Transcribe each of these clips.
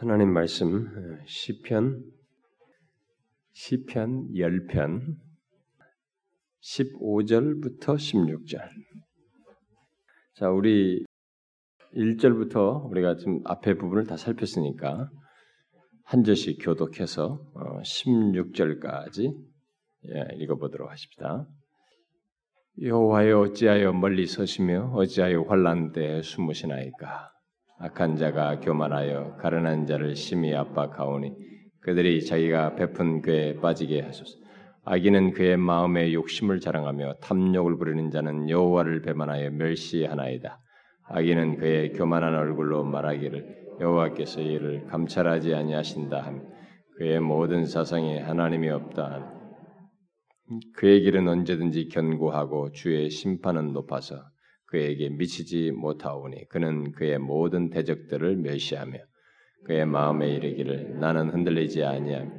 하나님 말씀 시편 시편 10편 15절부터 16절. 자, 우리 1절부터 우리가 지금 앞에 부분을 다 살폈으니까 한 절씩 교독해서 16절까지 예, 읽어보도록 하십시다. 여호와여 어찌하여 멀리 서시며 어찌하여 환란 때 숨으시나이까 악한 자가 교만하여 가련한 자를 심히 압박하오니 그들이 자기가 베푼 그에 빠지게 하소서. 악인은 그의 마음에 욕심을 자랑하며 탐욕을 부리는 자는 여호와를 배반하여 멸시하나이다. 악인은 그의 교만한 얼굴로 말하기를 여호와께서 이를 감찰하지 아니하신다 하며 그의 모든 사상에 하나님이 없다. 그의 길은 언제든지 견고하고 주의 심판은 높아서 그에게 미치지 못하오니 그는 그의 모든 대적들을 멸시하며 그의 마음에 이르기를 나는 흔들리지 아니하며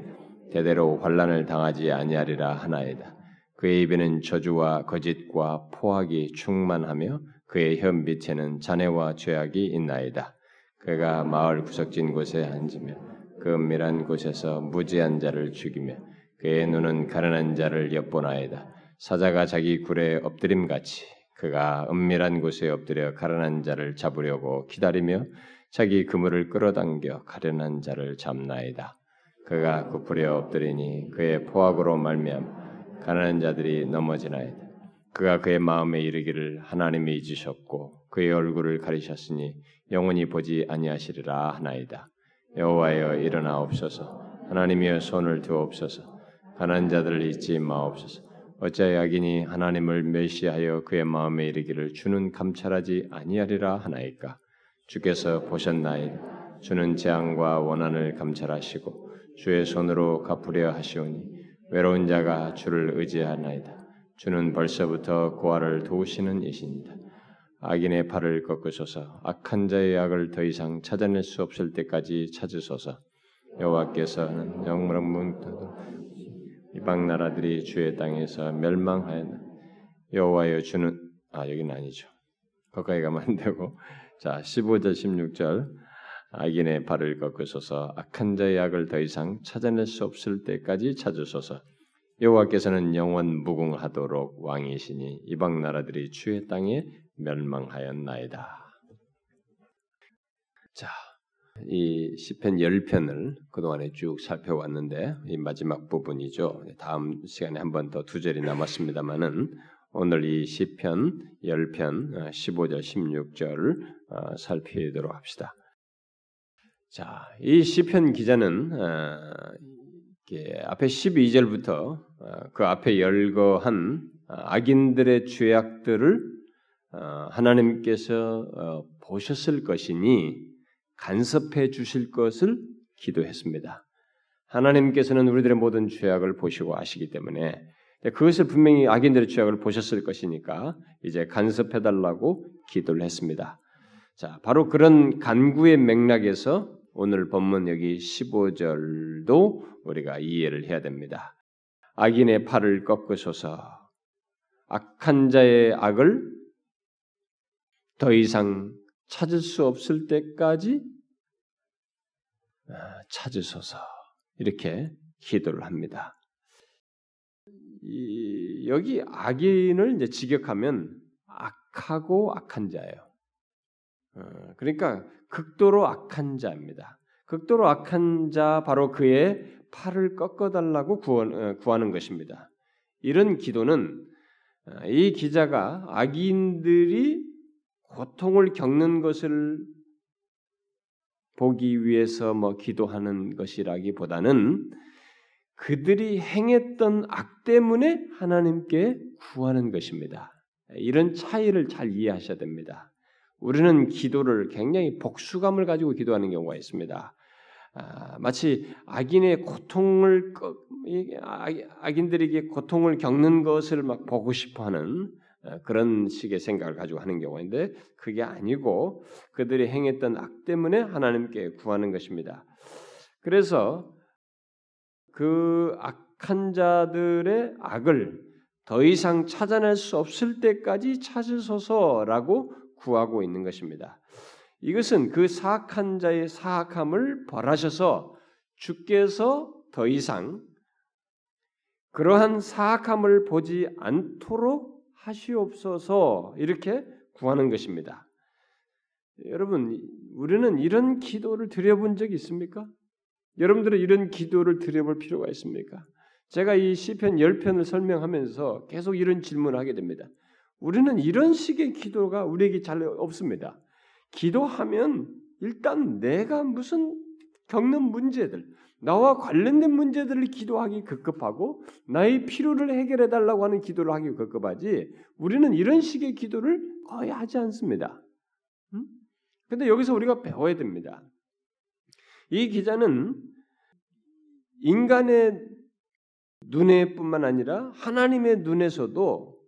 대대로 환란을 당하지 아니하리라 하나이다. 그의 입에는 저주와 거짓과 포악이 충만하며 그의 혀 밑에는 잔해와 죄악이 있나이다. 그가 마을 구석진 곳에 앉으며 그 은밀한 곳에서 무지한 자를 죽이며 그의 눈은 가련한 자를 엿보나이다. 사자가 자기 굴에 엎드림 같이 그가 은밀한 곳에 엎드려 가련한 자를 잡으려고 기다리며 자기 그물을 끌어당겨 가련한 자를 잡나이다. 그가 굽으려 엎드리니 그의 포악으로 말미암 가난한 자들이 넘어지나이다. 그가 그의 마음에 이르기를 하나님이 잊으셨고 그의 얼굴을 가리셨으니 영원히 보지 아니하시리라 하나이다. 여호와여 일어나옵소서 하나님이여 손을 두옵소서 가난 자들을 잊지 마옵소서. 어찌하여 악인이 하나님을 멸시하여 그의 마음에 이르기를 주는 감찰하지 아니하리라 하나이까. 주께서 보셨나이다. 주는 재앙과 원한을 감찰하시고 주의 손으로 갚으려 하시오니 외로운 자가 주를 의지하나이다. 주는 벌써부터 고아를 도우시는 이신이다. 악인의 팔을 꺾으소서 악한 자의 악을 더 이상 찾아낼 수 없을 때까지 찾으소서 여호와께서는 영문문 이방 나라들이 주의 땅에서 멸망하였나? 여호와여 주는 아 여기는 아니죠. 거기까지 가면 안 되고. 자 15절 16절. 악인의 발을 꺾으소서. 악한 자의 악을 더 이상 찾아낼 수 없을 때까지 찾으소서. 여호와께서는 영원 무궁하도록 왕이시니 이방 나라들이 주의 땅에 멸망하였나이다. 자, 이 시편 10편을 그동안에 쭉 살펴왔는데 이 마지막 부분이죠. 다음 시간에 한 번 더 두 절이 남았습니다만은 오늘 이 시편 10편 15절 16절을 살피도록 합시다. 자, 이 시편 기자는 어, 앞에 12절부터 어, 그 앞에 열거한 악인들의 죄악들을 어, 하나님께서 보셨을 것이니 간섭해 주실 것을 기도했습니다. 하나님께서는 우리들의 모든 죄악을 보시고 아시기 때문에 그것을 분명히 악인들의 죄악을 보셨을 것이니까 이제 간섭해 달라고 기도를 했습니다. 자, 바로 그런 간구의 맥락에서 오늘 본문 여기 15절도 우리가 이해를 해야 됩니다. 악인의 팔을 꺾으소서 악한 자의 악을 더 이상 찾을 수 없을 때까지 아, 찾으소서 이렇게 기도를 합니다. 이, 여기 악인을 이제 직역하면 악하고 악한 자예요. 어, 그러니까 극도로 악한 자입니다. 극도로 악한 자 바로 그의 팔을 꺾어달라고 어, 구하는 것입니다. 이런 기도는 어, 이 기자가 악인들이 고통을 겪는 것을 보기 위해서 뭐 기도하는 것이라기보다는 그들이 행했던 악 때문에 하나님께 구하는 것입니다. 이런 차이를 잘 이해하셔야 됩니다. 우리는 기도를 굉장히 복수감을 가지고 기도하는 경우가 있습니다. 아, 마치 악인의 고통을 악인들에게 고통을 겪는 것을 막 보고 싶어하는 어, 그런 식의 생각을 가지고 하는 경우인데 그게 아니고 그들이 행했던 악 때문에 하나님께 구하는 것입니다. 그래서 그 악한 자들의 악을 더 이상 찾아낼 수 없을 때까지 찾으소서라고 구하고 있는 것입니다. 이것은 그 사악한 자의 사악함을 벌하셔서 주께서 더 이상 그러한 사악함을 보지 않도록 하시옵소서 이렇게 구하는 것입니다. 여러분, 우리는 이런 기도를 드려본 적 있습니까? 여러분들은 이런 기도를 드려볼 필요가 있습니까? 제가 이 시편 10편을 설명하면서 계속 이런 질문을 하게 됩니다. 우리는 이런 식의 기도가 우리에게 잘 없습니다. 기도하면 일단 내가 무슨 겪는 문제들, 나와 관련된 문제들을 기도하기 급급하고 나의 필요를 해결해 달라고 하는 기도를 하기 급급하지 우리는 이런 식의 기도를 거의 하지 않습니다. 음? 근데 여기서 우리가 배워야 됩니다. 이 기자는 인간의 눈에뿐만 아니라 하나님의 눈에서도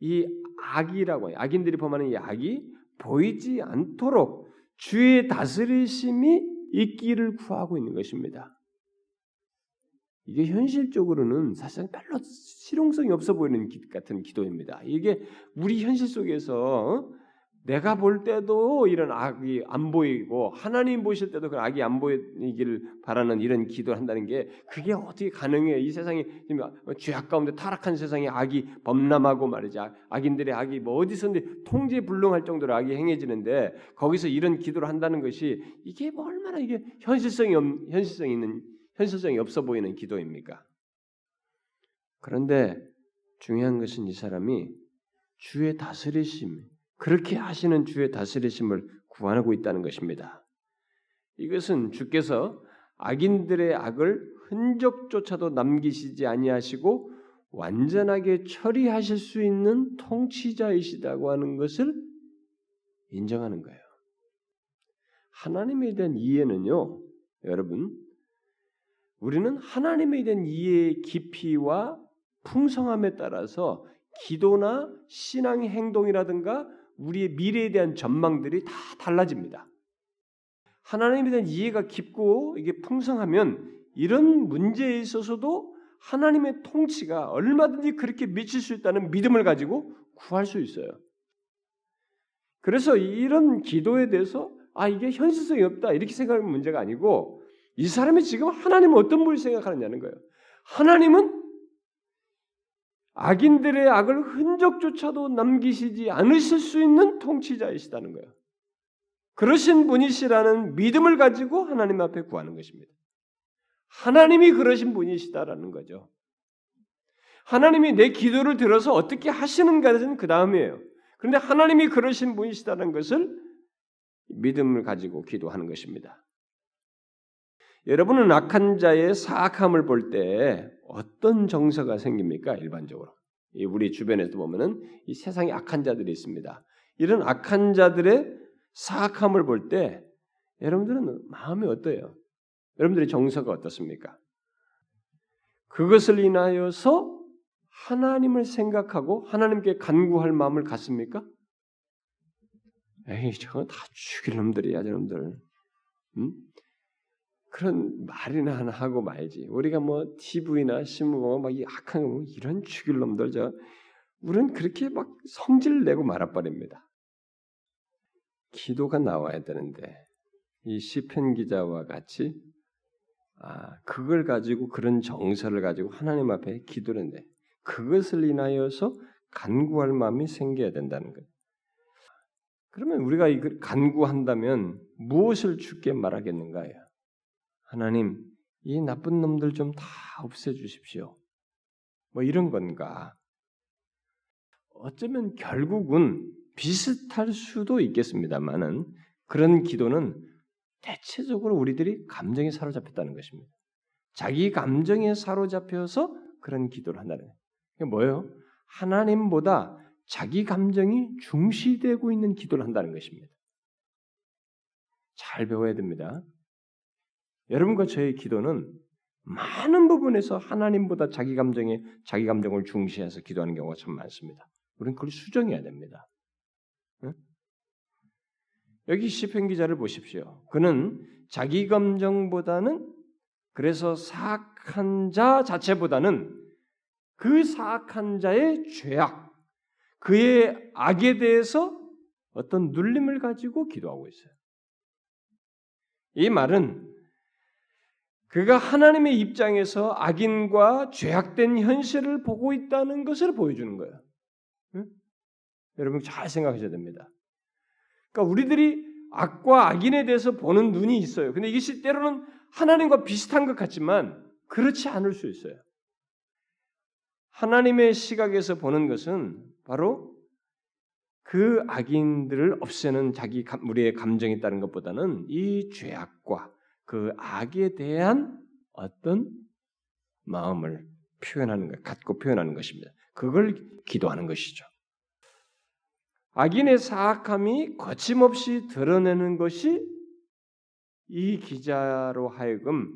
이 악이라고 해요. 악인들이 범하는 이 악이 보이지 않도록 주의 다스리심이 있기를 구하고 있는 것입니다. 이게 현실적으로는 사실상 별로 실용성이 없어 보이는 기, 같은 기도입니다. 이게 우리 현실 속에서 내가 볼 때도 이런 악이 안 보이고 하나님 보실 때도 그 악이 안 보이기를 바라는 이런 기도를 한다는 게 그게 어떻게 가능해요? 이 세상이 죄악 가운데 타락한 세상에 악이 범람하고 말이지 악인들의 악이 뭐 어디서든지 통제불능할 정도로 악이 행해지는데 거기서 이런 기도를 한다는 것이 이게 뭐 얼마나 이게 현실성이 없, 현실성 있는 현실성이 없어 보이는 기도입니까? 그런데 중요한 것은 이 사람이 주의 다스리심 그렇게 하시는 주의 다스리심을 구하고 있다는 것입니다. 이것은 주께서 악인들의 악을 흔적조차도 남기시지 아니하시고 완전하게 처리하실 수 있는 통치자이시다고 하는 것을 인정하는 거예요. 하나님에 대한 이해는요, 여러분, 우리는 하나님에 대한 이해의 깊이와 풍성함에 따라서 기도나 신앙의 행동이라든가 우리의 미래에 대한 전망들이 다 달라집니다. 하나님에 대한 이해가 깊고 이게 풍성하면 이런 문제에 있어서도 하나님의 통치가 얼마든지 그렇게 미칠 수 있다는 믿음을 가지고 구할 수 있어요. 그래서 이런 기도에 대해서 아 이게 현실성이 없다 이렇게 생각하는 문제가 아니고 이 사람이 지금 하나님은 어떤 분을 생각하느냐는 거예요. 하나님은 악인들의 악을 흔적조차도 남기시지 않으실 수 있는 통치자이시다는 거예요. 그러신 분이시라는 믿음을 가지고 하나님 앞에 구하는 것입니다. 하나님이 그러신 분이시다라는 거죠. 하나님이 내 기도를 들어서 어떻게 하시는가는 그 다음이에요. 그런데 하나님이 그러신 분이시다는 것을 믿음을 가지고 기도하는 것입니다. 여러분은 악한 자의 사악함을 볼 때 어떤 정서가 생깁니까? 일반적으로. 우리 주변에서 보면은 이 세상에 악한 자들이 있습니다. 이런 악한 자들의 사악함을 볼 때 여러분들은 마음이 어때요? 여러분들의 정서가 어떻습니까? 그것을 인하여서 하나님을 생각하고 하나님께 간구할 마음을 갖습니까? 에이, 저건 다 죽일 놈들이야, 저놈들. 음? 그런 말이나 하나 하고 말지. 우리가 뭐 TV나 신문 보면 막이 악한 거 이런 죽일 놈들 저 우리는 그렇게 막 성질 내고 말아버립니다. 기도가 나와야 되는데 이 시편 기자와 같이 아 그걸 가지고 그런 정서를 가지고 하나님 앞에 해 그것을 인하여서 간구할 마음이 생겨야 된다는 거예요. 그러면 우리가 이걸 간구한다면 무엇을 주께 말하겠는가요? 하나님, 이 나쁜 놈들 좀 다 없애 주십시오. 뭐 이런 건가? 어쩌면 결국은 비슷할 수도 있겠습니다만은 그런 기도는 대체적으로 우리들이 감정에 사로잡혔다는 것입니다. 자기 감정에 사로잡혀서 그런 기도를 한다는 거예요. 뭐예요? 하나님보다 자기 감정이 중시되고 있는 기도를 한다는 것입니다. 잘 배워야 됩니다. 여러분과 저의 기도는 많은 부분에서 하나님보다 자기 감정에 자기 감정을 중시해서 기도하는 경우가 참 많습니다. 우리는 그걸 수정해야 됩니다. 응? 여기 시편 기자를 보십시오. 그는 자기 감정보다는 그래서 사악한 자 자체보다는 그 사악한 자의 죄악, 그의 악에 대해서 어떤 눌림을 가지고 기도하고 있어요. 이 말은 그가 하나님의 입장에서 악인과 죄악된 현실을 보고 있다는 것을 보여주는 거예요. 응? 여러분 잘 생각하셔야 됩니다. 그러니까 우리들이 악과 악인에 대해서 보는 눈이 있어요. 근데 이것이 때로는 하나님과 비슷한 것 같지만 그렇지 않을 수 있어요. 하나님의 시각에서 보는 것은 바로 그 악인들을 없애는 자기 우리의 감정이 있다는 것보다는 이 죄악과 그 악에 대한 어떤 마음을 표현하는 것, 갖고 표현하는 것입니다. 그걸 기도하는 것이죠. 악인의 사악함이 거침없이 드러내는 것이 이 기자로 하여금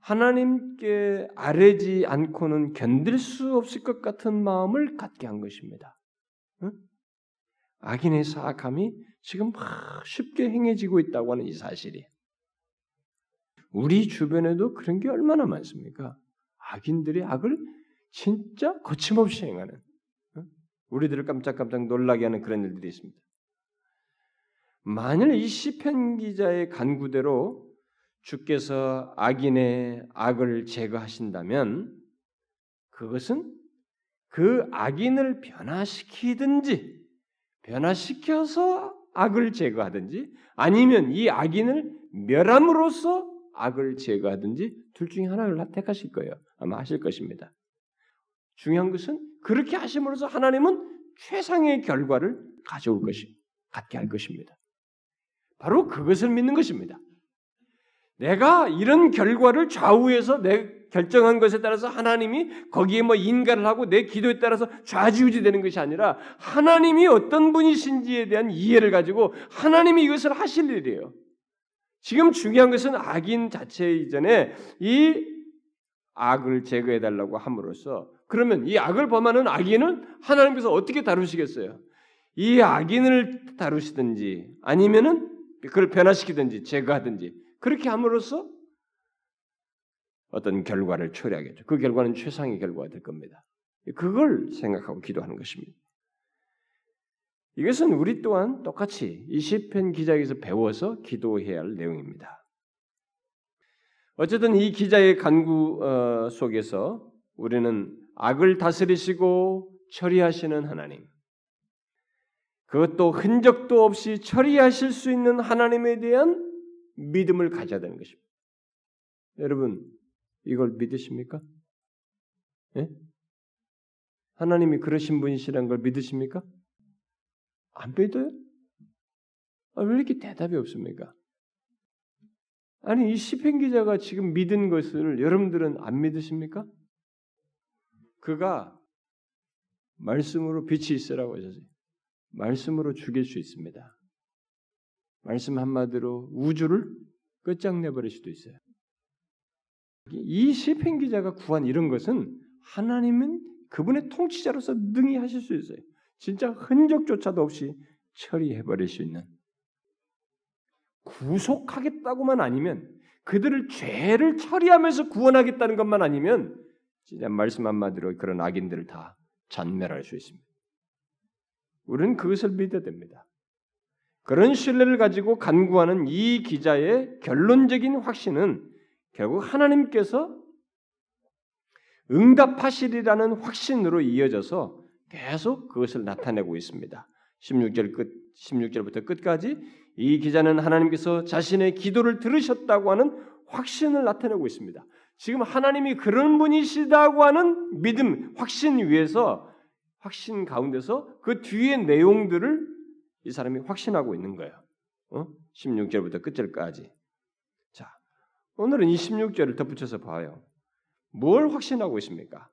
하나님께 아뢰지 않고는 견딜 수 없을 것 같은 마음을 갖게 한 것입니다. 응? 악인의 사악함이 지금 막 쉽게 행해지고 있다고 하는 이 사실이 우리 주변에도 그런 게 얼마나 많습니까? 악인들이 악을 진짜 거침없이 행하는 우리들을 깜짝깜짝 놀라게 하는 그런 일들이 있습니다. 만일 이 시편 기자의 간구대로 주께서 악인의 악을 제거하신다면 그것은 그 악인을 변화시키든지 변화시켜서 악을 제거하든지 아니면 이 악인을 멸함으로써 악을 제거하든지 둘 중에 하나를 택하실 거예요. 아마 하실 것입니다. 중요한 것은 그렇게 하심으로써 하나님은 최상의 결과를 가져올 것이 갖게 할 것입니다. 바로 그것을 믿는 것입니다. 내가 이런 결과를 좌우해서 내 결정한 것에 따라서 하나님이 거기에 뭐 인가를 하고 내 기도에 따라서 좌지우지 되는 것이 아니라 하나님이 어떤 분이신지에 대한 이해를 가지고 하나님이 이것을 하실 일이에요. 지금 중요한 것은 악인 자체 이전에 이 악을 제거해 달라고 함으로써 그러면 이 악을 범하는 악인은 하나님께서 어떻게 다루시겠어요? 이 악인을 다루시든지 아니면은 그걸 변화시키든지 제거하든지 그렇게 함으로써 어떤 결과를 초래하겠죠. 그 결과는 최상의 결과가 될 겁니다. 그걸 생각하고 기도하는 것입니다. 이것은 우리 또한 똑같이 이 시편 기자에게서 배워서 기도해야 할 내용입니다. 어쨌든 이 기자의 간구 어, 속에서 우리는 악을 다스리시고 처리하시는 하나님, 그것도 흔적도 없이 처리하실 수 있는 하나님에 대한 믿음을 가져야 되는 것입니다. 여러분, 이걸 믿으십니까? 예? 하나님이 그러신 분이시라는 걸 믿으십니까? 안 믿어요? 아, 왜 이렇게 대답이 없습니까? 아니 이 시편 기자가 지금 믿은 것을 여러분들은 안 믿으십니까? 그가 말씀으로 빛이 있으라고 하셨어요. 말씀으로 죽일 수 있습니다. 말씀 한마디로 우주를 끝장내버릴 수도 있어요. 이 시편 기자가 구한 이런 것은 하나님은 그분의 통치자로서 능히 하실 수 있어요. 진짜 흔적조차도 없이 처리해버릴 수 있는 구속하겠다고만 아니면 그들을 죄를 처리하면서 구원하겠다는 것만 아니면 진짜 말씀 한마디로 그런 악인들을 다 잔멸할 수 있습니다. 우리는 그것을 믿어야 됩니다. 그런 신뢰를 가지고 간구하는 이 기자의 결론적인 확신은 결국 하나님께서 응답하시리라는 확신으로 이어져서 계속 그것을 나타내고 있습니다. 16절 끝 16절부터 끝까지 이 기자는 하나님께서 자신의 기도를 들으셨다고 하는 확신을 나타내고 있습니다. 지금 하나님이 그런 분이시다고 하는 믿음, 확신 위에서 확신 가운데서 그 뒤의 내용들을 이 사람이 확신하고 있는 거예요. 어? 16절부터 끝절까지. 자, 오늘은 이 16절을 덧붙여서 봐요. 뭘 확신하고 있습니까?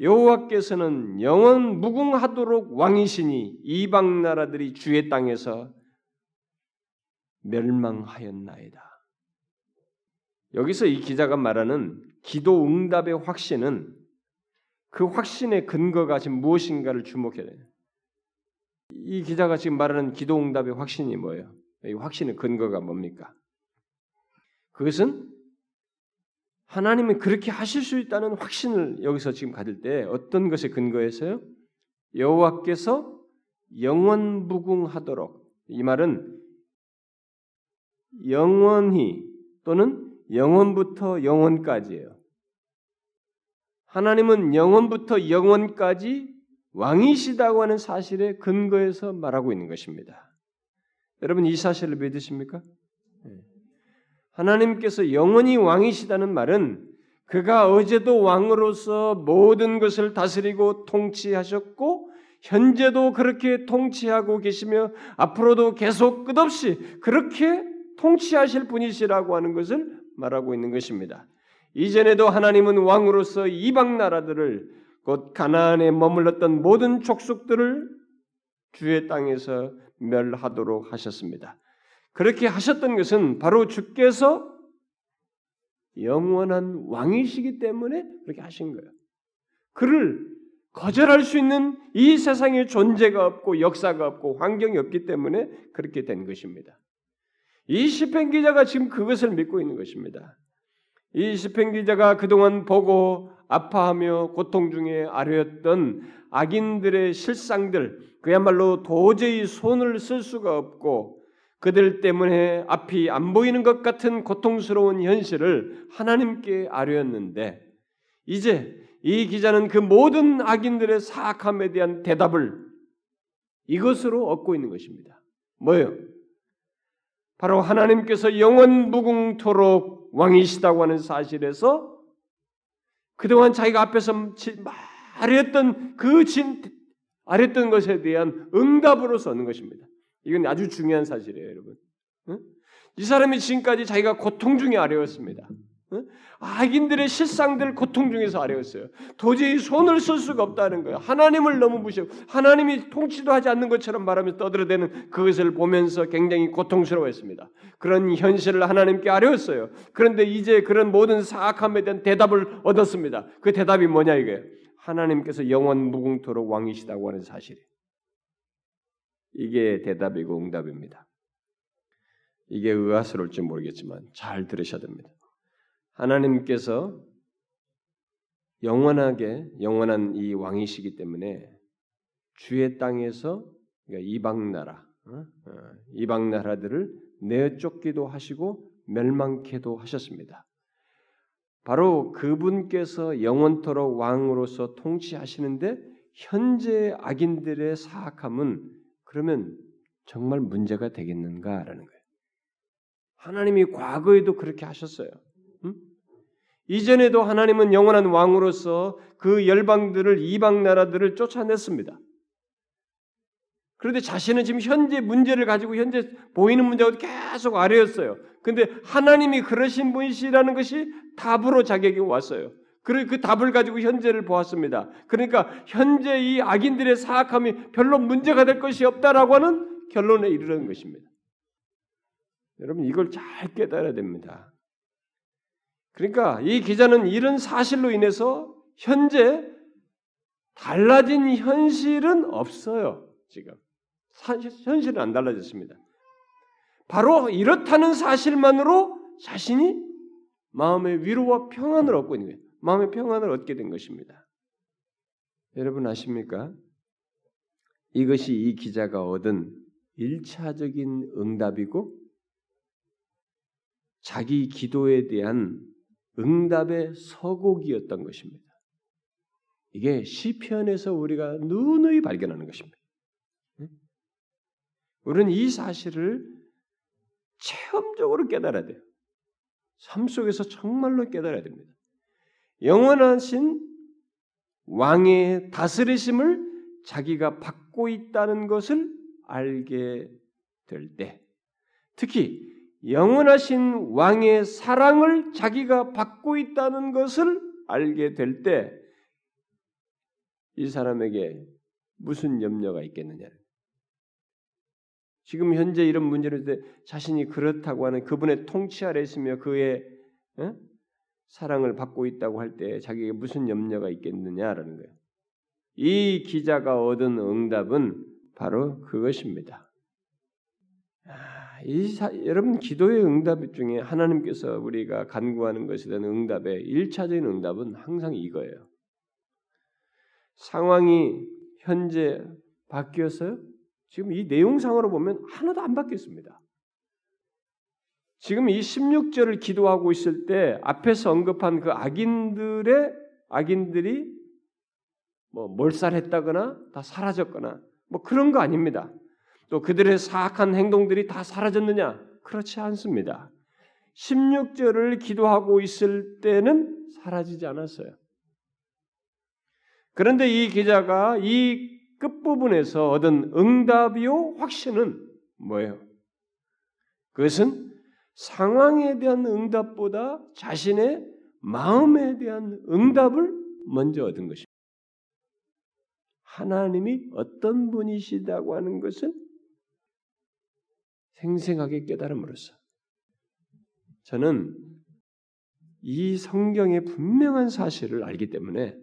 여호와께서는 영원 무궁하도록 왕이시니 이방 나라들이 주의 땅에서 멸망하였나이다. 여기서 이 기자가 말하는 기도 응답의 확신은 그 확신의 근거가 지금 무엇인가를 주목해야 돼요. 이 기자가 지금 말하는 기도 응답의 확신이 뭐예요? 이 확신의 근거가 뭡니까? 그것은 하나님이 그렇게 하실 수 있다는 확신을 여기서 지금 가질 때 어떤 것에 근거해서요? 여호와께서 영원무궁하도록 이 말은 영원히 또는 영원부터 영원까지예요. 하나님은 영원부터 영원까지 왕이시다고 하는 사실에 근거해서 말하고 있는 것입니다. 여러분 이 사실을 믿으십니까? 네. 하나님께서 영원히 왕이시다는 말은 그가 어제도 왕으로서 모든 것을 다스리고 통치하셨고 현재도 그렇게 통치하고 계시며 앞으로도 계속 끝없이 그렇게 통치하실 분이시라고 하는 것을 말하고 있는 것입니다. 이전에도 하나님은 왕으로서 이방 나라들을 곧 가나안에 머물렀던 모든 족속들을 주의 땅에서 멸하도록 하셨습니다. 그렇게 하셨던 것은 바로 주께서 영원한 왕이시기 때문에 그렇게 하신 거예요. 그를 거절할 수 있는 이 세상에 존재가 없고 역사가 없고 환경이 없기 때문에 그렇게 된 것입니다. 이 시편 기자가 지금 그것을 믿고 있는 것입니다. 이 시편 기자가 그동안 보고 아파하며 고통 중에 아뢰었던 악인들의 실상들 그야말로 도저히 손을 쓸 수가 없고 그들 때문에 앞이 안 보이는 것 같은 고통스러운 현실을 하나님께 아뢰었는데 이제 이 기자는 그 모든 악인들의 사악함에 대한 대답을 이것으로 얻고 있는 것입니다. 뭐예요? 바로 하나님께서 영원 무궁토록 왕이시다고 하는 사실에서 그동안 자기가 앞에서 말했던 그 진, 아랬던 것에 대한 응답으로서 얻는 것입니다. 이건 아주 중요한 사실이에요, 여러분. 이 사람이 지금까지 자기가 고통 중에 아뢰었습니다. 악인들의 실상들 고통 중에서 아뢰었어요. 도저히 손을 쓸 수가 없다는 거예요. 하나님을 너무 무시하고 하나님이 통치도 하지 않는 것처럼 말하며 떠들어대는 그것을 보면서 굉장히 고통스러워했습니다. 그런 현실을 하나님께 아뢰었어요. 그런데 이제 그런 모든 사악함에 대한 대답을 얻었습니다. 그 대답이 뭐냐 이거예요. 하나님께서 영원 무궁토록 왕이시다고 하는 사실이. 이게 대답이고 응답입니다. 이게 의아스러울지 모르겠지만 잘 들으셔야 됩니다. 하나님께서 영원하게 영원한 이 왕이시기 때문에 주의 땅에서 그러니까 이방 나라, 어? 어, 이방 나라들을 내쫓기도 하시고 멸망케도 하셨습니다. 바로 그분께서 영원토록 왕으로서 통치하시는데 현재 악인들의 사악함은 그러면 정말 문제가 되겠는가라는 거예요. 하나님이 과거에도 그렇게 하셨어요. 응? 이전에도 하나님은 영원한 왕으로서 그 열방들을 이방 나라들을 쫓아냈습니다. 그런데 자신은 지금 현재 문제를 가지고 현재 보이는 문제가 계속 아래였어요. 근데 하나님이 그러신 분이시라는 것이 답으로 자기에게 왔어요. 그리고 그 답을 가지고 현재를 보았습니다. 그러니까 현재 이 악인들의 사악함이 별로 문제가 될 것이 없다라고 하는 결론에 이르는 것입니다. 여러분 이걸 잘 깨달아야 됩니다. 그러니까 이 기자는 이런 사실로 인해서 현재 달라진 현실은 없어요. 지금 현실은 안 달라졌습니다. 바로 이렇다는 사실만으로 자신이 마음의 위로와 평안을 얻고 있는 거예요. 마음의 평안을 얻게 된 것입니다. 여러분 아십니까? 이것이 이 기자가 얻은 일차적인 응답이고 자기 기도에 대한 응답의 서곡이었던 것입니다. 이게 시편에서 우리가 누누이 발견하는 것입니다. 우리는 이 사실을 체험적으로 깨달아야 돼요. 삶 속에서 정말로 깨달아야 됩니다. 영원하신 왕의 다스리심을 자기가 받고 있다는 것을 알게 될 때, 특히 영원하신 왕의 사랑을 자기가 받고 있다는 것을 알게 될 때, 이 사람에게 무슨 염려가 있겠느냐. 지금 현재 이런 문제를 때 자신이 그렇다고 하는 그분의 통치 아래 있으며 그의 에? 사랑을 받고 있다고 할 때 자기에게 무슨 염려가 있겠느냐라는 거예요. 이 기자가 얻은 응답은 바로 그것입니다. 이 사, 여러분 기도의 응답 중에 하나님께서 우리가 간구하는 것에 대한 응답의 일차적인 응답은 항상 이거예요. 상황이 현재 바뀌었어요? 지금 이 내용상으로 보면 하나도 안 바뀌었습니다. 지금 이 16절을 기도하고 있을 때 앞에서 언급한 그 악인들의 악인들이 뭐 몰살했다거나 다 사라졌거나 뭐 그런 거 아닙니다. 또 그들의 사악한 행동들이 다 사라졌느냐? 그렇지 않습니다. 16절을 기도하고 있을 때는 사라지지 않았어요. 그런데 이 기자가 이 끝부분에서 얻은 응답이요 확신은 뭐예요? 그것은 상황에 대한 응답보다 자신의 마음에 대한 응답을 먼저 얻은 것입니다. 하나님이 어떤 분이시다고 하는 것은 생생하게 깨달음으로써 저는 이 성경의 분명한 사실을 알기 때문에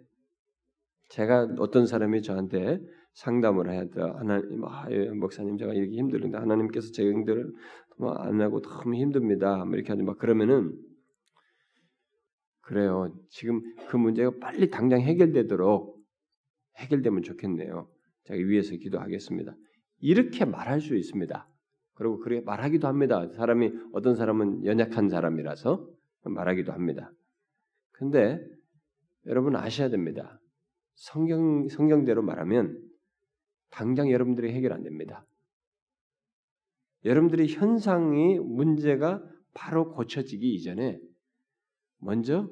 제가 어떤 사람이 저한테 상담을 해야 돼. 하나님, 아, 예, 목사님 제가 이렇게 힘들는데 하나님께서 제 응들을 안 하고 너무 힘듭니다. 뭐 이렇게 하지 막 그러면은 그래요. 지금 그 문제가 빨리 당장 해결되도록 해결되면 좋겠네요. 제가 위에서 기도하겠습니다. 이렇게 말할 수 있습니다. 그리고 그렇게 말하기도 합니다. 사람이 어떤 사람은 연약한 사람이라서 말하기도 합니다. 근데 여러분 아셔야 됩니다. 성경 성경대로 말하면 당장 여러분들이 해결 안 됩니다. 여러분들이 현상이 문제가 바로 고쳐지기 이전에 먼저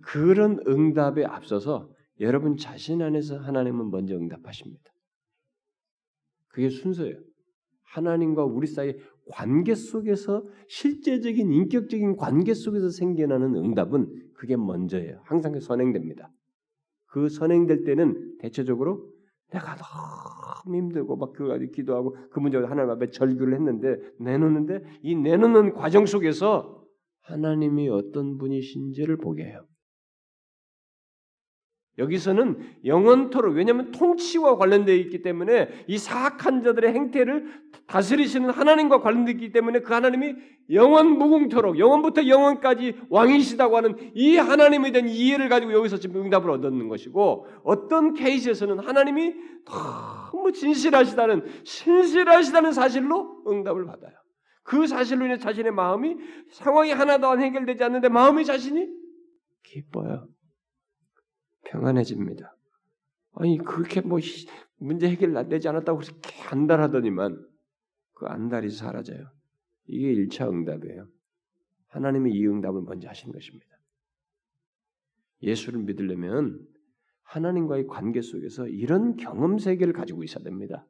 그런 응답에 앞서서 여러분 자신 안에서 하나님은 먼저 응답하십니다. 그게 순서예요. 하나님과 우리 사이 관계 속에서 실제적인 인격적인 관계 속에서 생겨나는 응답은 그게 먼저예요. 항상 선행됩니다. 그 선행될 때는 대체적으로 내가 너무 힘들고 막 그거 가지고 기도하고 그 문제가 하나님 앞에 절규를 했는데 내놓는데 이 내놓는 과정 속에서 하나님이 어떤 분이신지를 보게 해요. 여기서는 영원토록 왜냐하면 통치와 관련되어 있기 때문에 이 사악한 자들의 행태를 다스리시는 하나님과 관련되어 있기 때문에 그 하나님이 영원 무궁토록 영원부터 영원까지 왕이시다고 하는 이 하나님에 대한 이해를 가지고 여기서 지금 응답을 얻는 것이고 어떤 케이스에서는 하나님이 너무 진실하시다는 신실하시다는 사실로 응답을 받아요. 그 사실로 인해 자신의 마음이 상황이 하나도 안 해결되지 않는데 마음이 자신이 기뻐요. 평안해집니다. 아니 그렇게 뭐 문제 해결 안 되지 않았다고 그렇게 안달하더니만 그 안달이 사라져요. 이게 1차 응답이에요. 하나님이 이 응답을 먼저 하신 것입니다. 예수를 믿으려면 하나님과의 관계 속에서 이런 경험 세계를 가지고 있어야 됩니다.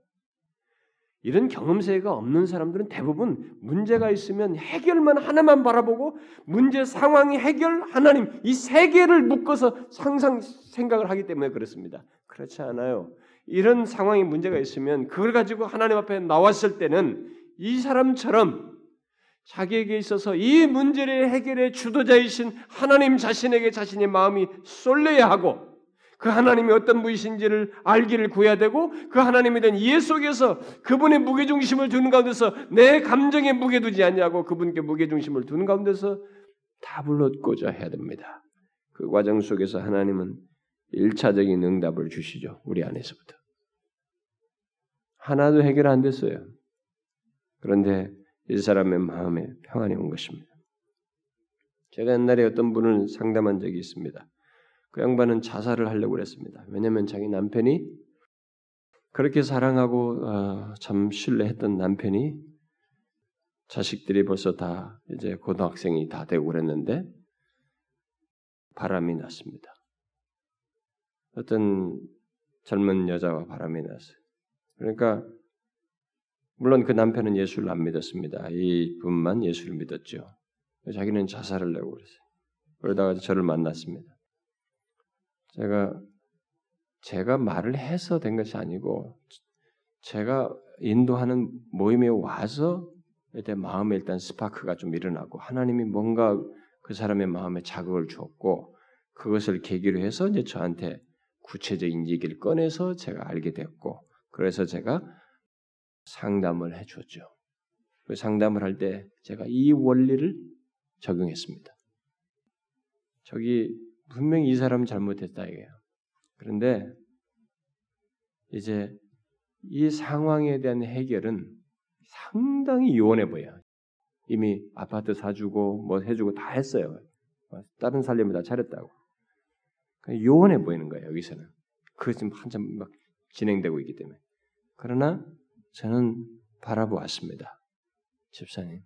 이런 경험 세계가 없는 사람들은 대부분 문제가 있으면 해결만 하나만 바라보고 문제 상황이 해결 하나님 이 세 개를 묶어서 상상 생각을 하기 때문에 그렇습니다. 그렇지 않아요. 이런 상황이 문제가 있으면 그걸 가지고 하나님 앞에 나왔을 때는 이 사람처럼 자기에게 있어서 이 문제를 해결의 주도자이신 하나님 자신에게 자신의 마음이 쏠려야 하고 그 하나님이 어떤 분이신지를 알기를 구해야 되고 그 하나님에 대한 이해 속에서 그분의 무게 중심을 두는 가운데서 내 감정에 무게 두지 않냐고 그분께 무게 중심을 두는 가운데서 답을 얻고자 해야 됩니다. 그 과정 속에서 하나님은 일차적인 응답을 주시죠. 우리 안에서부터. 하나도 해결 안 됐어요. 그런데 이 사람의 마음에 평안이 온 것입니다. 제가 옛날에 어떤 분을 상담한 적이 있습니다. 그 양반은 자살을 하려고 그랬습니다. 왜냐하면 자기 남편이 그렇게 사랑하고 어, 참 신뢰했던 남편이 자식들이 벌써 다 이제 고등학생이 다 되고 그랬는데 바람이 났습니다. 어떤 젊은 여자와 바람이 났어요. 그러니까 물론 그 남편은 예수를 안 믿었습니다. 이 분만 예수를 믿었죠. 자기는 자살을 하려고 그랬어요. 그러다가 저를 만났습니다. 제가 제가 말을 해서 된 것이 아니고 제가 인도하는 모임에 와서 일단 마음에 일단 스파크가 좀 일어나고 하나님이 뭔가 그 사람의 마음에 자극을 주었고 그것을 계기로 해서 이제 저한테 구체적인 얘기를 꺼내서 제가 알게 됐고 그래서 제가 상담을 해주었죠. 그 상담을 할 때 제가 이 원리를 적용했습니다. 저기 분명히 이 사람은 잘못했다 이게요. 그런데 이제 이 상황에 대한 해결은 상당히 요원해 보여요. 이미 아파트 사주고 뭐 해주고 다 했어요. 다른 살림을 다 차렸다고. 요원해 보이는 거예요. 여기서는 그게 지금 한참 막 진행되고 있기 때문에. 그러나 저는 바라보았습니다. 집사님,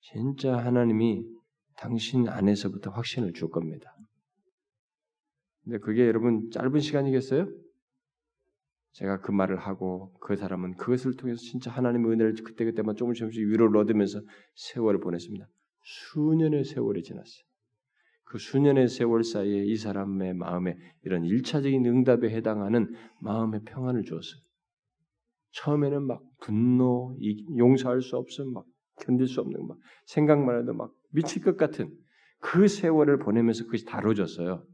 진짜 하나님이 당신 안에서부터 확신을 줄 겁니다. 근데 그게 여러분 짧은 시간이겠어요? 제가 그 말을 하고 그 사람은 그것을 통해서 진짜 하나님의 은혜를 그때그때만 조금씩 조금씩 위로를 얻으면서 세월을 보냈습니다. 수년의 세월이 지났어요. 그 수년의 세월 사이에 이 사람의 마음에 이런 일차적인 응답에 해당하는 마음의 평안을 주었어요. 처음에는 막 분노, 용서할 수 없음, 막 견딜 수 없는 막 생각만 해도 막 미칠 것 같은 그 세월을 보내면서 그것이 다뤄졌어요.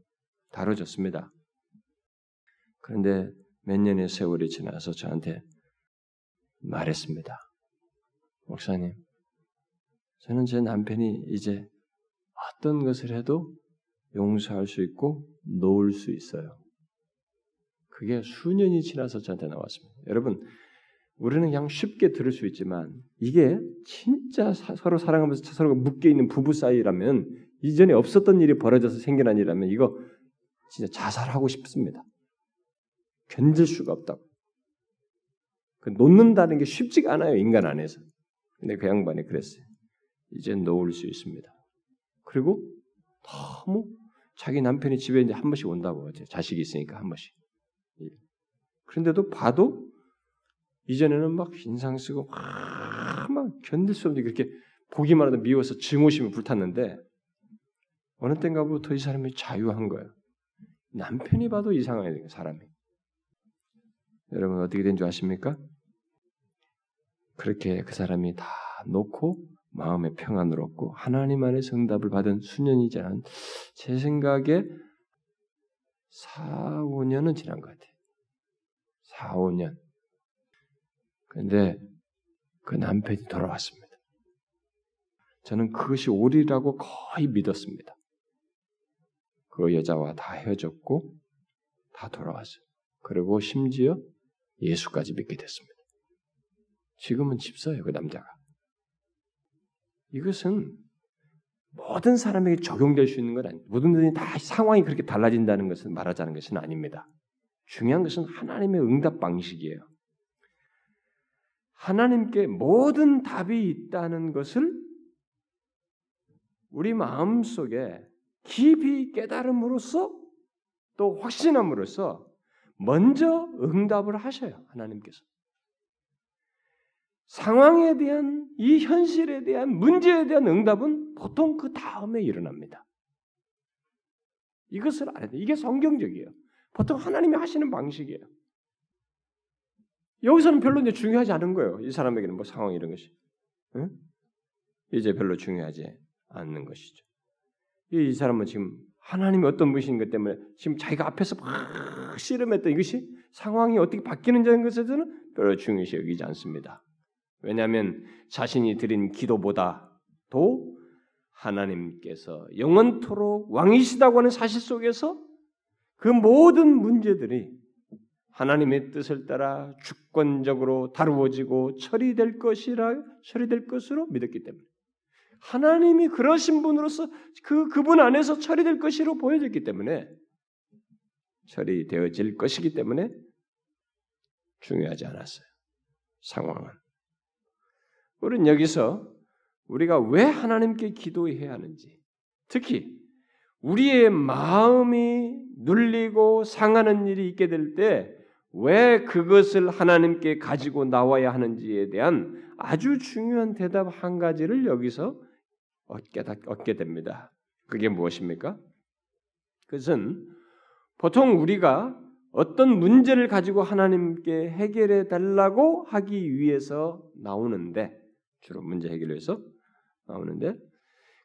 다뤄졌습니다. 그런데 몇 년의 세월이 지나서 저한테 말했습니다. 목사님, 저는 제 남편이 이제 어떤 것을 해도 용서할 수 있고 놓을 수 있어요. 그게 수년이 지나서 저한테 나왔습니다. 여러분, 우리는 그냥 쉽게 들을 수 있지만 이게 진짜 서로 사랑하면서 서로가 묶여 있는 부부 사이라면 이전에 없었던 일이 벌어져서 생겨난 일이라면 이거 진짜 자살하고 싶습니다. 견딜 수가 없다고. 그 놓는다는 게 쉽지가 않아요 인간 안에서. 근데 그 양반이 그랬어요. 이제 놓을 수 있습니다. 그리고 너무 자기 남편이 집에 이제 한 번씩 온다고 자식이 있으니까 한 번씩. 예. 그런데도 봐도 이전에는 막 인상 쓰고 막, 막 견딜 수 없는 그렇게 보기만 해도 미워서 증오심이 불탔는데 어느 때인가부터 이 사람이 자유한 거예요. 남편이 봐도 이상해요, 사람이. 여러분 어떻게 된 줄 아십니까? 그렇게 그 사람이 다 놓고 마음의 평안을 얻고 하나님 안의 응답을 받은 수년이 지난 제 생각에 4, 5년은 지난 것 같아요. 4, 5년. 그런데 그 남편이 돌아왔습니다. 저는 그것이 옳이라고 거의 믿었습니다. 그 여자와 다 헤어졌고 다 돌아왔어요. 그리고 심지어 예수까지 믿게 됐습니다. 지금은 집사예요, 그 남자가. 이것은 모든 사람에게 적용될 수 있는 건 아니에요. 모든 분이 다 상황이 그렇게 달라진다는 것은 말하자는 것은 아닙니다. 중요한 것은 하나님의 응답 방식이에요. 하나님께 모든 답이 있다는 것을 우리 마음 속에 깊이 깨달음으로써 또 확신함으로써 먼저 응답을 하셔요. 하나님께서. 상황에 대한 이 현실에 대한 문제에 대한 응답은 보통 그 다음에 일어납니다. 이것을 알아야 돼. 이게 성경적이에요. 보통 하나님이 하시는 방식이에요. 여기서는 별로 이제 중요하지 않은 거예요. 이 사람에게는 뭐 상황 이런 것이. 응? 이제 별로 중요하지 않는 것이죠. 이 사람은 지금 하나님이 어떤 분이신 것 때문에 지금 자기가 앞에서 막 씨름했던 이것이 상황이 어떻게 바뀌는지는 것에 대해서는 별로 중요시 여기지 않습니다. 왜냐하면 자신이 드린 기도보다도 하나님께서 영원토록 왕이시다고 하는 사실 속에서 그 모든 문제들이 하나님의 뜻을 따라 주권적으로 다루어지고 처리될 것이라 처리될 것으로 믿었기 때문에 하나님이 그러신 분으로서 그 그분 안에서 처리될 것이로 보여졌기 때문에 처리되어질 것이기 때문에 중요하지 않았어요. 상황은. 우리는 여기서 우리가 왜 하나님께 기도해야 하는지, 특히 우리의 마음이 눌리고 상하는 일이 있게 될 때 왜 그것을 하나님께 가지고 나와야 하는지에 대한 아주 중요한 대답 한 가지를 여기서 얻게, 얻게 됩니다. 그게 무엇입니까? 그것은 보통 우리가 어떤 문제를 가지고 하나님께 해결해 달라고 하기 위해서 나오는데 주로 문제 해결해서 나오는데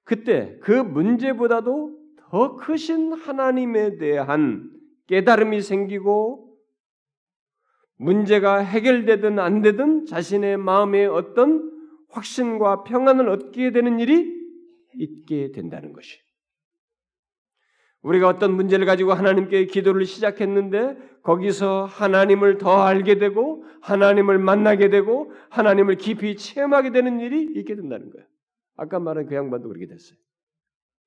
그때 그 문제보다도 더 크신 하나님에 대한 깨달음이 생기고 문제가 해결되든 안 되든 자신의 마음에 어떤 확신과 평안을 얻게 되는 일이 있게 된다는 것이. 우리가 어떤 문제를 가지고 하나님께 기도를 시작했는데 거기서 하나님을 더 알게 되고 하나님을 만나게 되고 하나님을 깊이 체험하게 되는 일이 있게 된다는 거예요. 아까 말한 그 양반도 그렇게 됐어요.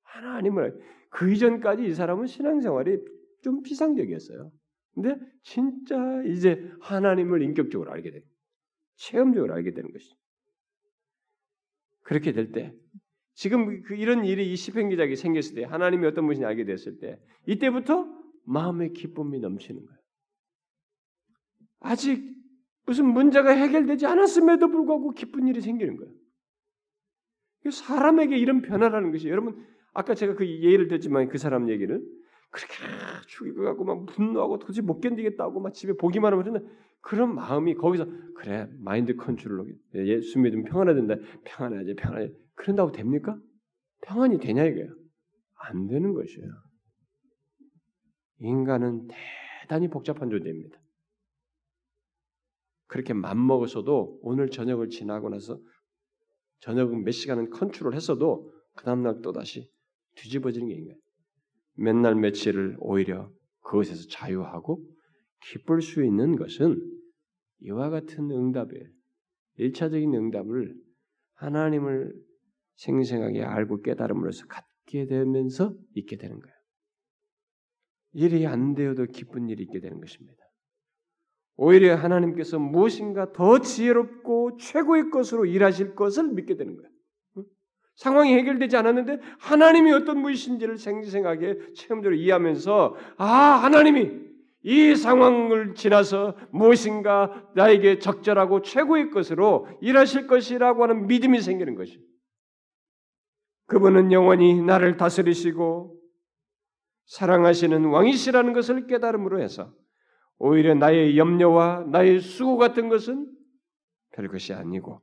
하나님을 그 이전까지 이 사람은 신앙생활이 좀 비상적이었어요. 근데 진짜 이제 하나님을 인격적으로 알게 돼. 체험적으로 알게 되는 것이죠. 그렇게 될 때, 지금 그 이런 일이 이 시편 기자에게 생겼을 때, 하나님이 어떤 분인지 알게 됐을 때, 이때부터 마음의 기쁨이 넘치는 거예요. 아직 무슨 문제가 해결되지 않았음에도 불구하고 기쁜 일이 생기는 거예요. 사람에게 이런 변화라는 것이 여러분 아까 제가 그 예를 들었지만 그 사람 얘기를 그렇게 죽이고 갖고 막 분노하고 도저히 못 견디겠다고 막 집에 보기만 하면 되는 그런 마음이 거기서 그래 마인드 컨트롤로 예수 믿으면 평안해야 된다 평안해야지 평안해 그런다고 됩니까? 평안이 되냐 이거예요? 안 되는 것이에요. 인간은 대단히 복잡한 존재입니다. 그렇게 맘먹어서도 오늘 저녁을 지나고 나서 저녁은 몇 시간은 컨트롤 했어도 그 다음날 또다시 뒤집어지는 게 인간. 맨날 며칠을 오히려 그것에서 자유하고 기쁠 수 있는 것은 이와 같은 응답에 일차적인 응답을 하나님을 생생하게 알고 깨달음으로써 갖게 되면서 있게 되는 거예요. 일이 안 되어도 기쁜 일이 있게 되는 것입니다. 오히려 하나님께서 무엇인가 더 지혜롭고 최고의 것으로 일하실 것을 믿게 되는 거예요. 상황이 해결되지 않았는데 하나님이 어떤 분이신지를 생생하게 체험적으로 이해하면서 아 하나님이 이 상황을 지나서 무엇인가 나에게 적절하고 최고의 것으로 일하실 것이라고 하는 믿음이 생기는 것이. 그분은 영원히 나를 다스리시고 사랑하시는 왕이시라는 것을 깨달음으로 해서 오히려 나의 염려와 나의 수고 같은 것은 별 것이 아니고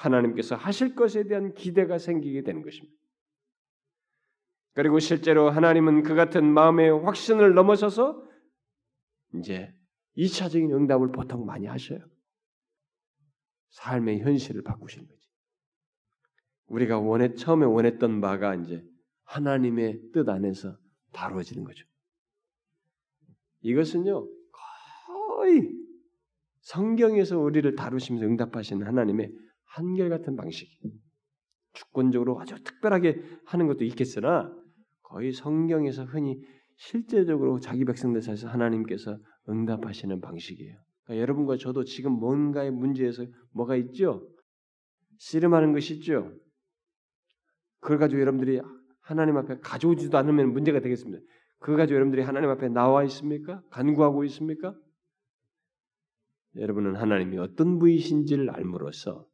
하나님께서 하실 것에 대한 기대가 생기게 되는 것입니다. 그리고 실제로 하나님은 그 같은 마음의 확신을 넘어서서 이제 2차적인 응답을 보통 많이 하셔요. 삶의 현실을 바꾸시는 거지. 우리가 원해 처음에 원했던 바가 이제 하나님의 뜻 안에서 다루어지는 거죠. 이것은요 거의 성경에서 우리를 다루시면서 응답하시는 하나님의 한결같은 방식이 주권적으로 아주 특별하게 하는 것도 있겠으나 거의 성경에서 흔히 실제적으로 자기 백성들 사이에서 하나님께서 응답하시는 방식이에요. 그러니까 여러분과 저도 지금 뭔가의 문제에서 뭐가 있죠? 씨름하는 것이 있죠. 그걸 가지고 여러분들이 하나님 앞에 가져오지도 않으면 문제가 되겠습니다. 그거 가지고 여러분들이 하나님 앞에 나와 있습니까? 간구하고 있습니까? 여러분은 하나님이 어떤 분이신지를 알므로써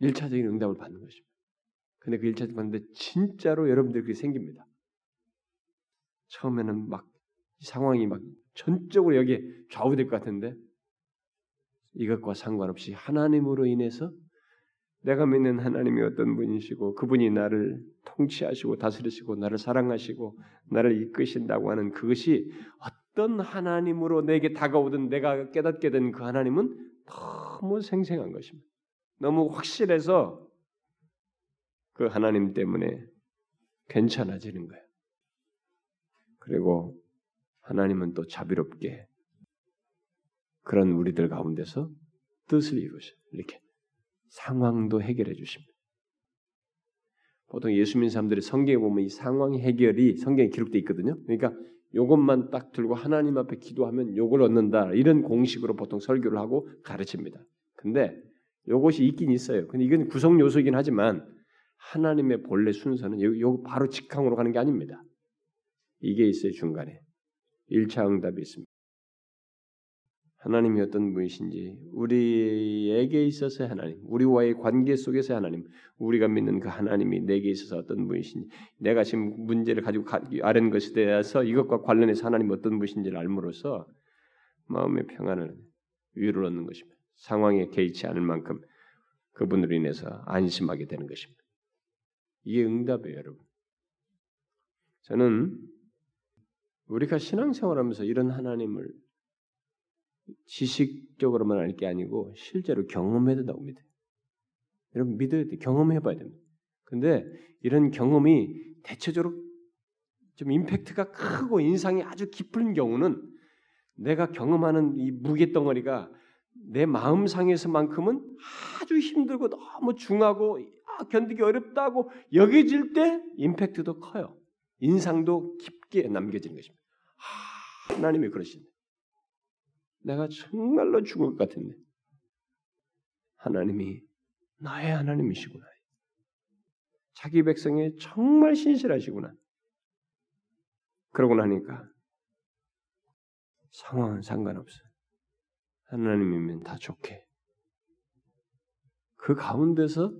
1차적인 응답을 받는 것입니다. 근데 그 1차적 받는데 진짜로 여러분들이 그게 생깁니다. 처음에는 막 상황이 막 전적으로 여기에 좌우될 것 같은데 이것과 상관없이 하나님으로 인해서 내가 믿는 하나님이 어떤 분이시고 그분이 나를 통치하시고 다스리시고 나를 사랑하시고 나를 이끄신다고 하는 그것이 어떤 하나님으로 내게 다가오든 내가 깨닫게 된 그 하나님은 너무 생생한 것입니다. 너무 확실해서 그 하나님 때문에 괜찮아지는 거예요. 그리고 하나님은 또 자비롭게 그런 우리들 가운데서 뜻을 이루셔. 이렇게 상황도 해결해 주십니다. 보통 예수 믿는 사람들이 성경에 보면 이 상황 해결이 성경에 기록되어 있거든요. 그러니까 요것만 딱 들고 하나님 앞에 기도하면 요걸 얻는다. 이런 공식으로 보통 설교를 하고 가르칩니다. 근데 요것이 있긴 있어요. 근데 이건 구성 요소이긴 하지만 하나님의 본래 순서는 요, 요 바로 직항으로 가는 게 아닙니다. 이게 있어요, 중간에. 1차 응답이 있습니다. 하나님이 어떤 분이신지 우리에게 있어서 하나님, 우리와의 관계 속에서 하나님, 우리가 믿는 그 하나님이 내게 있어서 어떤 분이신지, 내가 지금 문제를 가지고 아는 것에 대해서 이것과 관련해서 하나님 어떤 분이신지를 알므로써 마음의 평안을 위로를 얻는 것입니다. 상황에 개의치 않을 만큼 그분으로 인해서 안심하게 되는 것입니다. 이게 응답이에요, 여러분. 저는 우리가 신앙생활하면서 이런 하나님을 지식적으로만 알 게 아니고 실제로 경험해야 된다고 믿어요. 여러분 믿어야 돼. 경험해봐야 됩니다. 근데 이런 경험이 대체적으로 좀 임팩트가 크고 인상이 아주 깊은 경우는 내가 경험하는 이 무게 덩어리가 내 마음 상에서만큼은 아주 힘들고 너무 중하고 아, 견디기 어렵다고 여겨질 때 임팩트도 커요. 인상도 깊게 남겨지는 것입니다. 아, 하나님이 그러신데 내가 정말로 죽을 것 같은데 하나님이 나의 하나님이시구나. 자기 백성이 정말 신실하시구나. 그러고 나니까 상황은 상관없어요. 하나님이면 다 좋게. 그 가운데서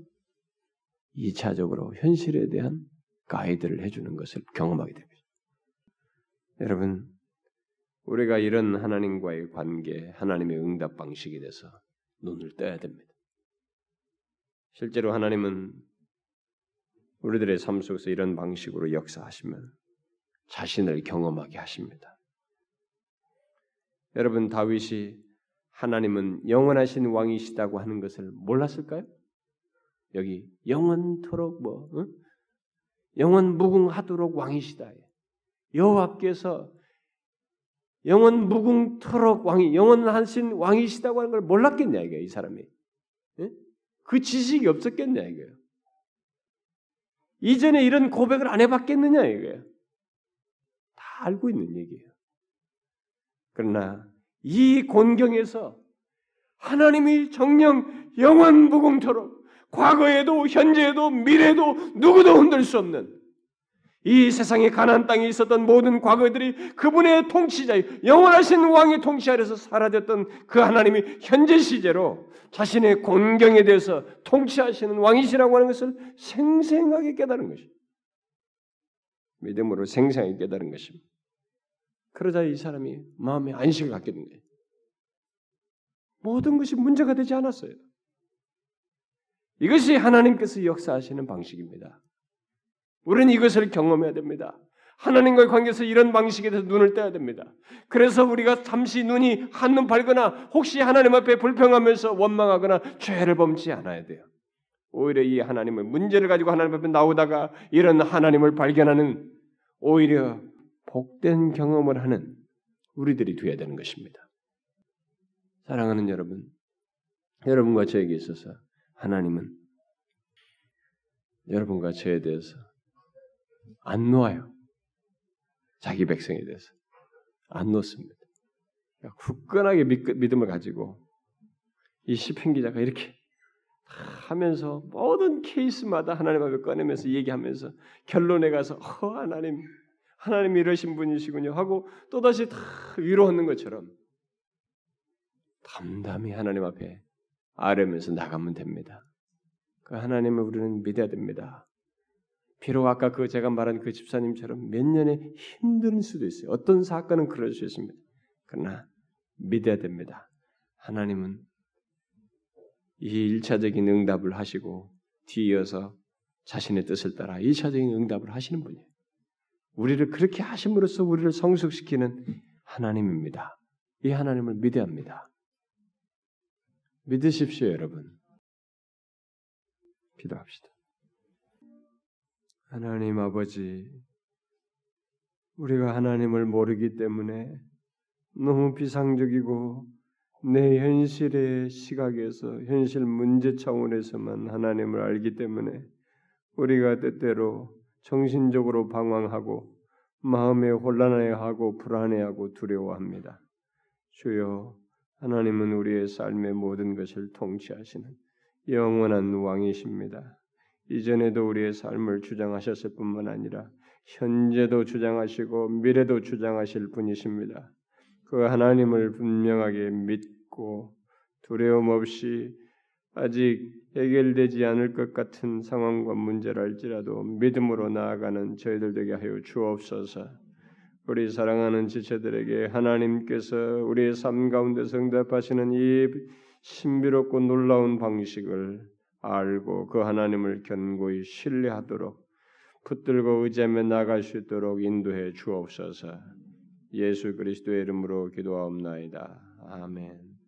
2차적으로 현실에 대한 가이드를 해주는 것을 경험하게 됩니다. 여러분, 우리가 이런 하나님과의 관계, 하나님의 응답 방식에 대해서 눈을 떠야 됩니다. 실제로 하나님은 우리들의 삶 속에서 이런 방식으로 역사하시면 자신을 경험하게 하십니다. 여러분 다윗이 하나님은 영원하신 왕이시다고 하는 것을 몰랐을까요? 여기 영원토록 뭐 응? 영원 무궁하도록 왕이시다. 여호와께서 영원 무궁토록 왕이 영원하신 왕이시다고 하는 걸 몰랐겠냐 이게 이 사람이 응? 그 지식이 없었겠냐 이거예요. 이전에 이런 고백을 안 해봤겠느냐 이거예요. 다 알고 있는 얘기예요. 그러나 이 곤경에서 하나님이 정령 영원 무궁토록 과거에도 현재에도 미래도 누구도 흔들 수 없는 이 세상의 가난 땅에 있었던 모든 과거들이 그분의 통치자, 영원하신 왕의 통치 아래서 사라졌던 그 하나님이 현재 시제로 자신의 곤경에 대해서 통치하시는 왕이시라고 하는 것을 생생하게 깨달은 것입니다. 믿음으로 생생하게 깨달은 것입니다. 그러자 이 사람이 마음에 안식을 갖게 된 거예요. 모든 것이 문제가 되지 않았어요. 이것이 하나님께서 역사하시는 방식입니다. 우리는 이것을 경험해야 됩니다. 하나님과의 관계에서 이런 방식에 대해서 눈을 떼야 됩니다. 그래서 우리가 잠시 눈이 한눈 팔거나 혹시 하나님 앞에 불평하면서 원망하거나 죄를 범치 않아야 돼요. 오히려 이 하나님을 문제를 가지고 하나님 앞에 나오다가 이런 하나님을 발견하는 오히려 복된 경험을 하는 우리들이 되어야 되는 것입니다. 사랑하는 여러분, 여러분과 저에게 있어서 하나님은 여러분과 저에 대해서 안 놓아요. 자기 백성에 대해서 안 놓습니다. 그러니까 굳건하게 믿음을 가지고 이 시편 기자가 이렇게 하면서 모든 케이스마다 하나님 앞에 꺼내면서 얘기하면서 결론에 가서 어, 하나님 하나님 이러신 분이시군요 하고 또다시 다 위로하는 것처럼 담담히 하나님 앞에 아뢰면서 나가면 됩니다. 그 하나님을 우리는 믿어야 됩니다. 비록 아까 그 제가 말한 그 집사님처럼 몇 년에 힘든 수도 있어요. 어떤 사건은 그럴 수 있습니다. 그러나 믿어야 됩니다. 하나님은 이 일차적인 응답을 하시고 뒤이어서 자신의 뜻을 따라 일차적인 응답을 하시는 분이에요. 우리를 그렇게 하심으로써 우리를 성숙시키는 하나님입니다. 이 하나님을 믿어야 합니다. 믿으십시오, 여러분. 기도합시다. 하나님 아버지, 우리가 하나님을 모르기 때문에 너무 비상적이고 내 현실의 시각에서 현실 문제 차원에서만 하나님을 알기 때문에 우리가 때때로 정신적으로 방황하고 마음에 혼란해하고 불안해하고 두려워합니다. 주여 하나님은 우리의 삶의 모든 것을 통치하시는 영원한 왕이십니다. 이전에도 우리의 삶을 주장하셨을 뿐만 아니라 현재도 주장하시고 미래도 주장하실 분이십니다. 그 하나님을 분명하게 믿고 두려움 없이 아직 해결되지 않을 것 같은 상황과 문제랄지라도 믿음으로 나아가는 저희들 되게 하여 주옵소서. 우리 사랑하는 지체들에게 하나님께서 우리의 삶 가운데 응답하시는 이 신비롭고 놀라운 방식을 알고 그 하나님을 견고히 신뢰하도록 붙들고 의지하며 나갈 수 있도록 인도해 주옵소서. 예수 그리스도의 이름으로 기도하옵나이다. 아멘.